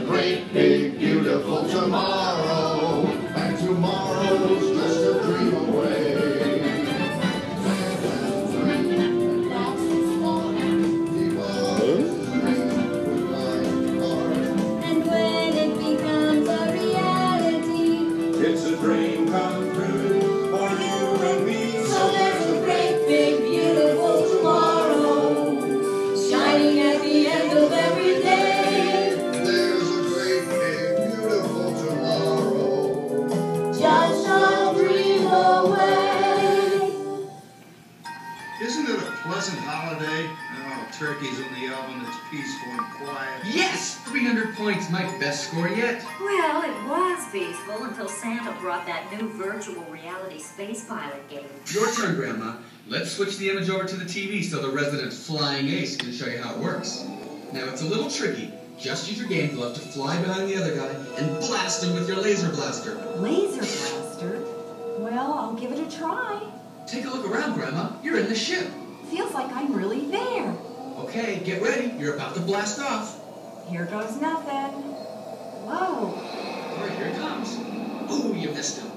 turkey's in the oven, it's peaceful and quiet. Yes! 300 points, my best score yet. Well, it was peaceful until Santa brought that new virtual reality space pilot game. Your turn, Grandma. Let's switch the image over to the TV so the resident flying ace can show you how it works. Now, it's a little tricky. Just use your game glove to fly behind the other guy and blast him with your laser blaster. Laser blaster? Well, I'll give it a try. Take a look around, Grandma. You're in the ship. Feels like I'm really there. Okay, get ready. You're about to blast off. Here goes nothing. Whoa. All right, here it comes. Ooh, you missed him.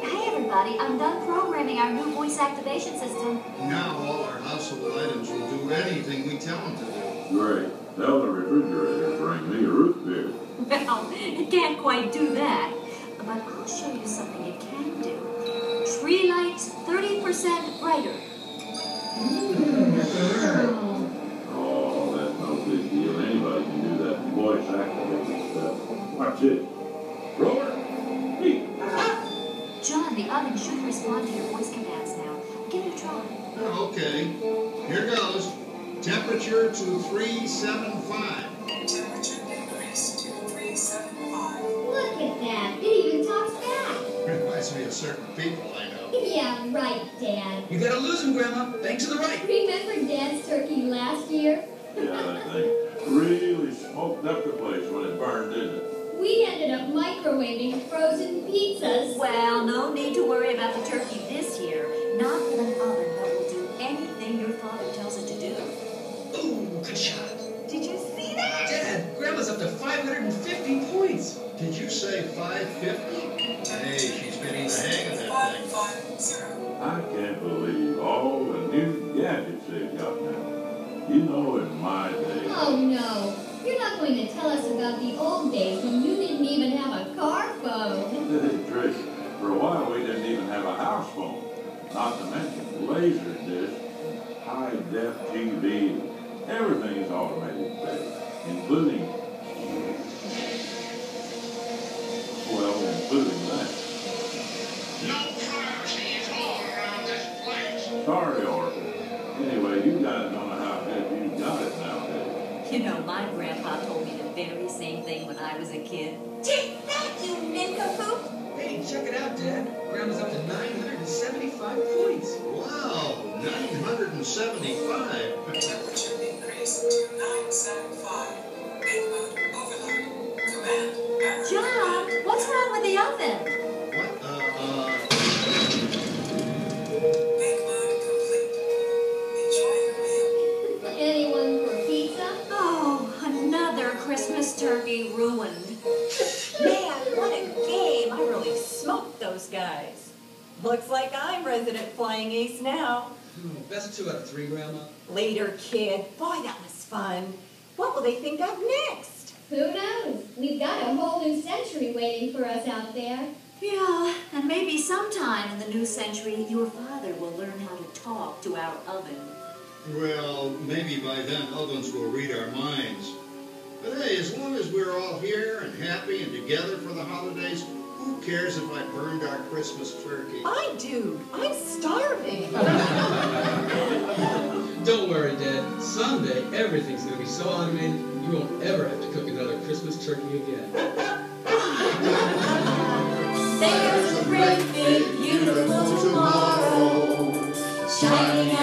Hey, everybody, I'm done programming our new voice activation system. Now all our household items will do anything we tell them to do. Great. Tell the refrigerator to bring me a root beer. Well, it can't quite do that. But I'll show you something it can do. Tree lights 30% brighter. Hmm. Oh, that's no big deal. Anybody can do that voice activated stuff. Watch it. Rover. Hey. John, the oven should respond to your voice commands now. Give it a try. Okay, here goes. Temperature to 375. Look at that. It even talks back. Reminds me of certain people. Yeah, right, Dad. You gotta lose him, Grandma. Bank to the right. Remember Dad's turkey last year? Yeah, that thing really smoked up the place when it burned, didn't it? We ended up microwaving frozen pizzas. Well, no need to worry about the turkey this year. Not with an oven that will do anything your father tells it to do. Ooh, good shot. Did you see that? Dad, Grandma's up to 550 points. Did you say 550? Hey, she's getting the hang of that thing. I can't believe all the new gadgets they've got now. You know, in my day, Oh no. You're not going to tell us about the old days when you didn't even have a car phone. Hey, Trish, for a while we didn't even have a house phone. Not to mention laser disc, high def TV. Everything is automated today, including, well, including that. No carry at all around this place. Sorry, Orville. Anyway, you guys don't know how good you got it nowadays. You know, my grandpa told me the very same thing when I was a kid. Take that, you nincompoop! Hey, check it out, Dad. Grandma's up to 975 points. Wow, 975. John, what's wrong with the oven? What? Uh, uh, Anyone for pizza? Oh, another Christmas turkey. ruined. Man, what a game! I really smoked those guys. Looks like I'm resident flying ace now. Best two out of three, Grandma. Later, kid. Boy, that was fun. What will they think of next? Who knows? We've got a whole new century waiting for us out there. Yeah, and maybe sometime in the new century, your father will learn how to talk to our oven. Well, maybe by then ovens will read our minds. But hey, as long as we're all here and happy and together for the holidays, who cares if I burned our Christmas turkey? I do. I'm starving. Don't worry, Dad. Someday everything's gonna be so automated you won't ever have to cook another Christmas turkey again. There's a great big beautiful tomorrow shining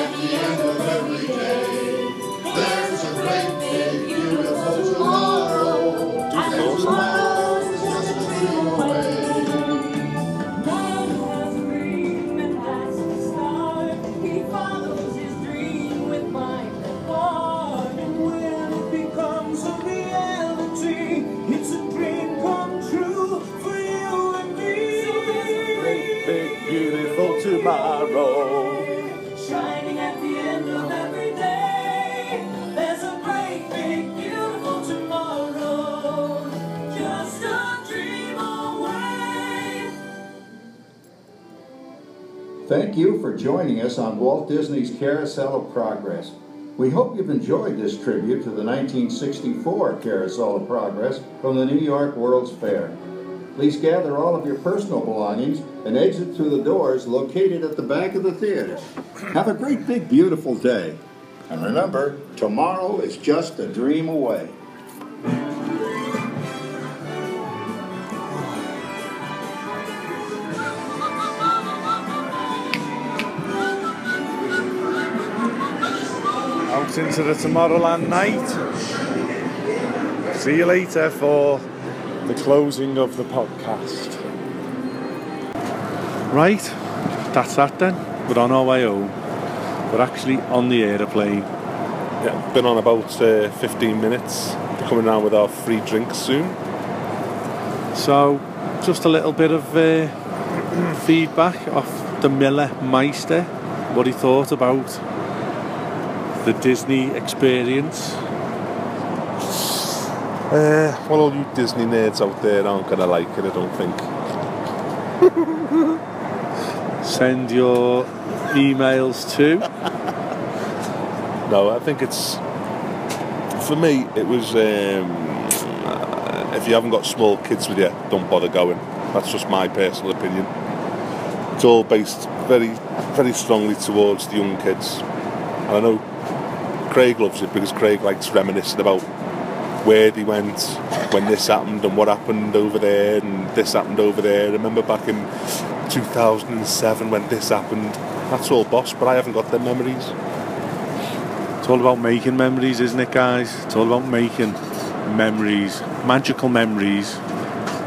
Thank you for joining us on Walt Disney's Carousel of Progress. We hope you've enjoyed this tribute to the 1964 Carousel of Progress from the New York World's Fair. Please gather all of your personal belongings and exit through the doors located at the back of the theater. Have a great big beautiful day. And remember, tomorrow is just a dream away. Out into the Tomorrowland night. See you later for the closing of the podcast. Right, that's that then. We're on our way home. We're actually on the aeroplane. Yeah, been on about uh, 15 minutes. We're coming around with our free drinks soon. So, just a little bit of uh, feedback off the Miller Meister, what he thought about the Disney experience. Uh, well, all you Disney nerds out there aren't going to like it, I don't think. Send your emails to. No, I think it's. For me, it was. Um, if you haven't got small kids with you, don't bother going. That's just my personal opinion. It's all based very, very strongly towards the young kids. And I know Craig loves it because Craig likes reminiscing about where they went when this happened and what happened over there and this happened over there. Remember back in 2007 when this happened? That's all boss, but I haven't got them memories. It's all about making memories, isn't it, guys? It's all about making memories, magical memories,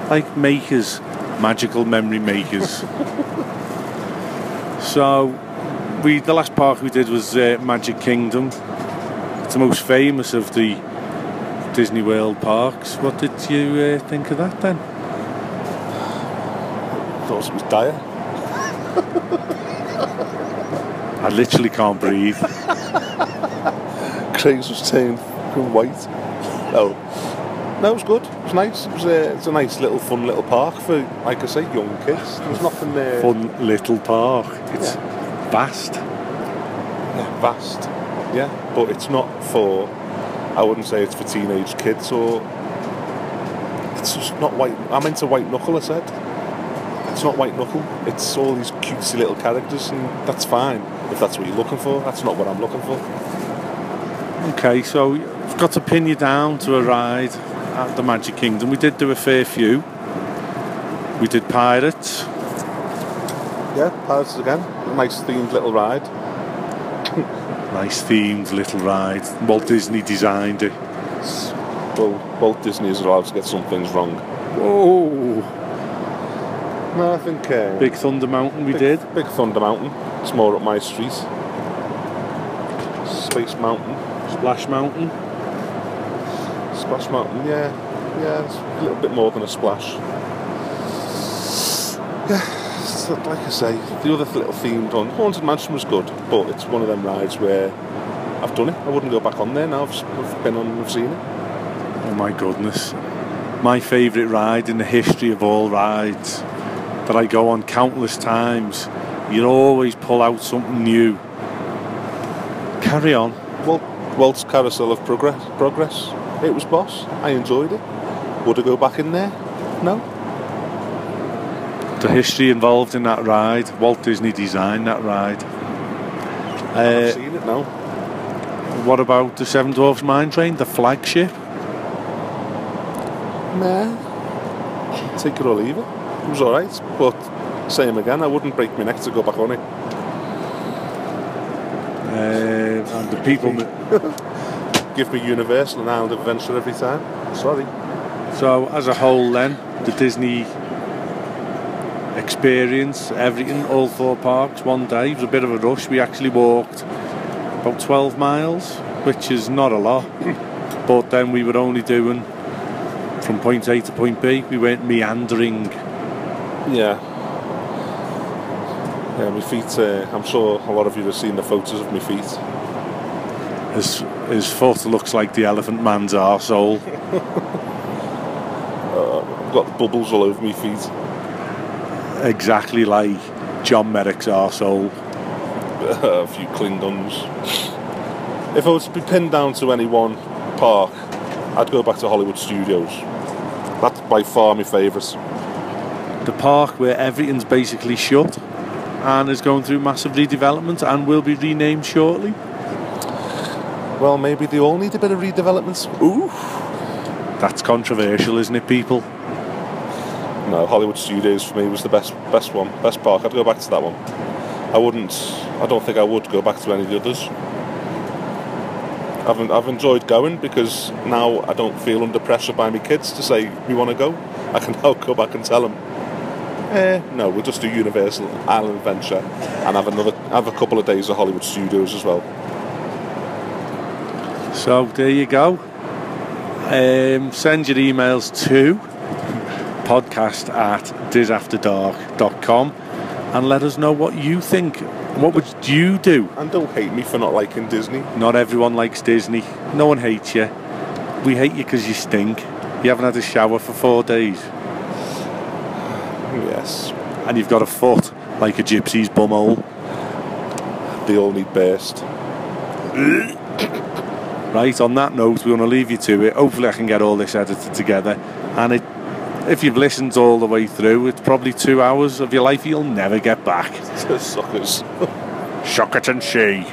like makers, magical memory makers. so, we the last park we did was uh, Magic Kingdom. It's the most famous of the Disney World parks. What did you uh, think of that then? Thought it was dire. I literally can't breathe. Craig's was turned fucking white. No, no, it was good. It was nice. It was a, it's a nice little fun little park for, like I say, young kids. There's nothing there. Fun little park. It's vast. Yeah, vast. Yeah, but it's not for. I wouldn't say it's for teenage kids or. It's just not white. I'm into white knuckle. I said. It's not white knuckle. It's all these cutesy little characters, and that's fine if that's what you're looking for. That's not what I'm looking for. Okay, so we've got to pin you down to a ride at the Magic Kingdom. We did do a fair few. We did Pirates. Yeah, Pirates again. A nice themed little ride. Nice themed little ride. Walt Disney designed it. Well, Walt Disney is allowed to get some things wrong. Whoa! No, I think. Uh, Big Thunder Mountain we Big- did. Big Thunder Mountain. It's more up my street. Space Mountain. Splash Mountain. Splash Mountain, yeah. Yeah, it's a little bit more than a splash. Yeah, so like I say, the other little themed one, Haunted Mansion was good, but it's one of them rides where I've done it. I wouldn't go back on there now. I've, I've been on and I've seen it. Oh my goodness. My favourite ride in the history of all rides that I go on countless times. You always pull out something new. Carry on. Walt, Walt's Carousel of Progress. Progress. It was boss. I enjoyed it. Would I go back in there? No. The history involved in that ride. Walt Disney designed that ride. I've Uh, seen it now. what about the Seven Dwarfs Mine Train, the flagship? Nah. Take it or leave it. It was alright, but same again, I wouldn't break my neck to go back on it. Uh, and the people. Give me Universal and Island Adventure every time. Sorry. So, as a whole, then, the Disney experience, everything, all four parks, one day, it was a bit of a rush. We actually walked about 12 miles, which is not a lot, but then we were only doing from point A to point B, we weren't meandering. Yeah. Yeah, my feet, uh, I'm sure a lot of you have seen the photos of my feet. His, his foot looks like the elephant man's arsehole. Uh, I've got bubbles all over my feet. Exactly like John Merrick's arsehole. a few Klingons. If I was to be pinned down to any one park, I'd go back to Hollywood Studios. That's by far my favourite. The park where everything's basically shut and is going through massive redevelopment and will be renamed shortly. Well, maybe they all need a bit of redevelopment. Ooh. That's controversial, isn't it, people? Hollywood Studios for me was the best best one, best park. I'd go back to that one. I wouldn't. I don't think I would go back to any of the others. I've I've enjoyed going because now I don't feel under pressure by my kids to say we want to go. I can now go back and tell them. Eh, no, we'll just do Universal Island Adventure and have another have a couple of days of Hollywood Studios as well. So there you go. Um, send your emails to podcast at disafterdark.com and let us know what you think. What would you do? And don't hate me for not liking Disney. Not everyone likes Disney. No one hates you. We hate you because you stink. You haven't had a shower for four days. Yes. And you've got a foot like a gypsy's bumhole. They all need burst. Right, on that note, we're going to leave you to it. Hopefully, I can get all this edited together. And it, if you've listened all the way through, it's probably two hours of your life you'll never get back. Suckers. Shock it and see.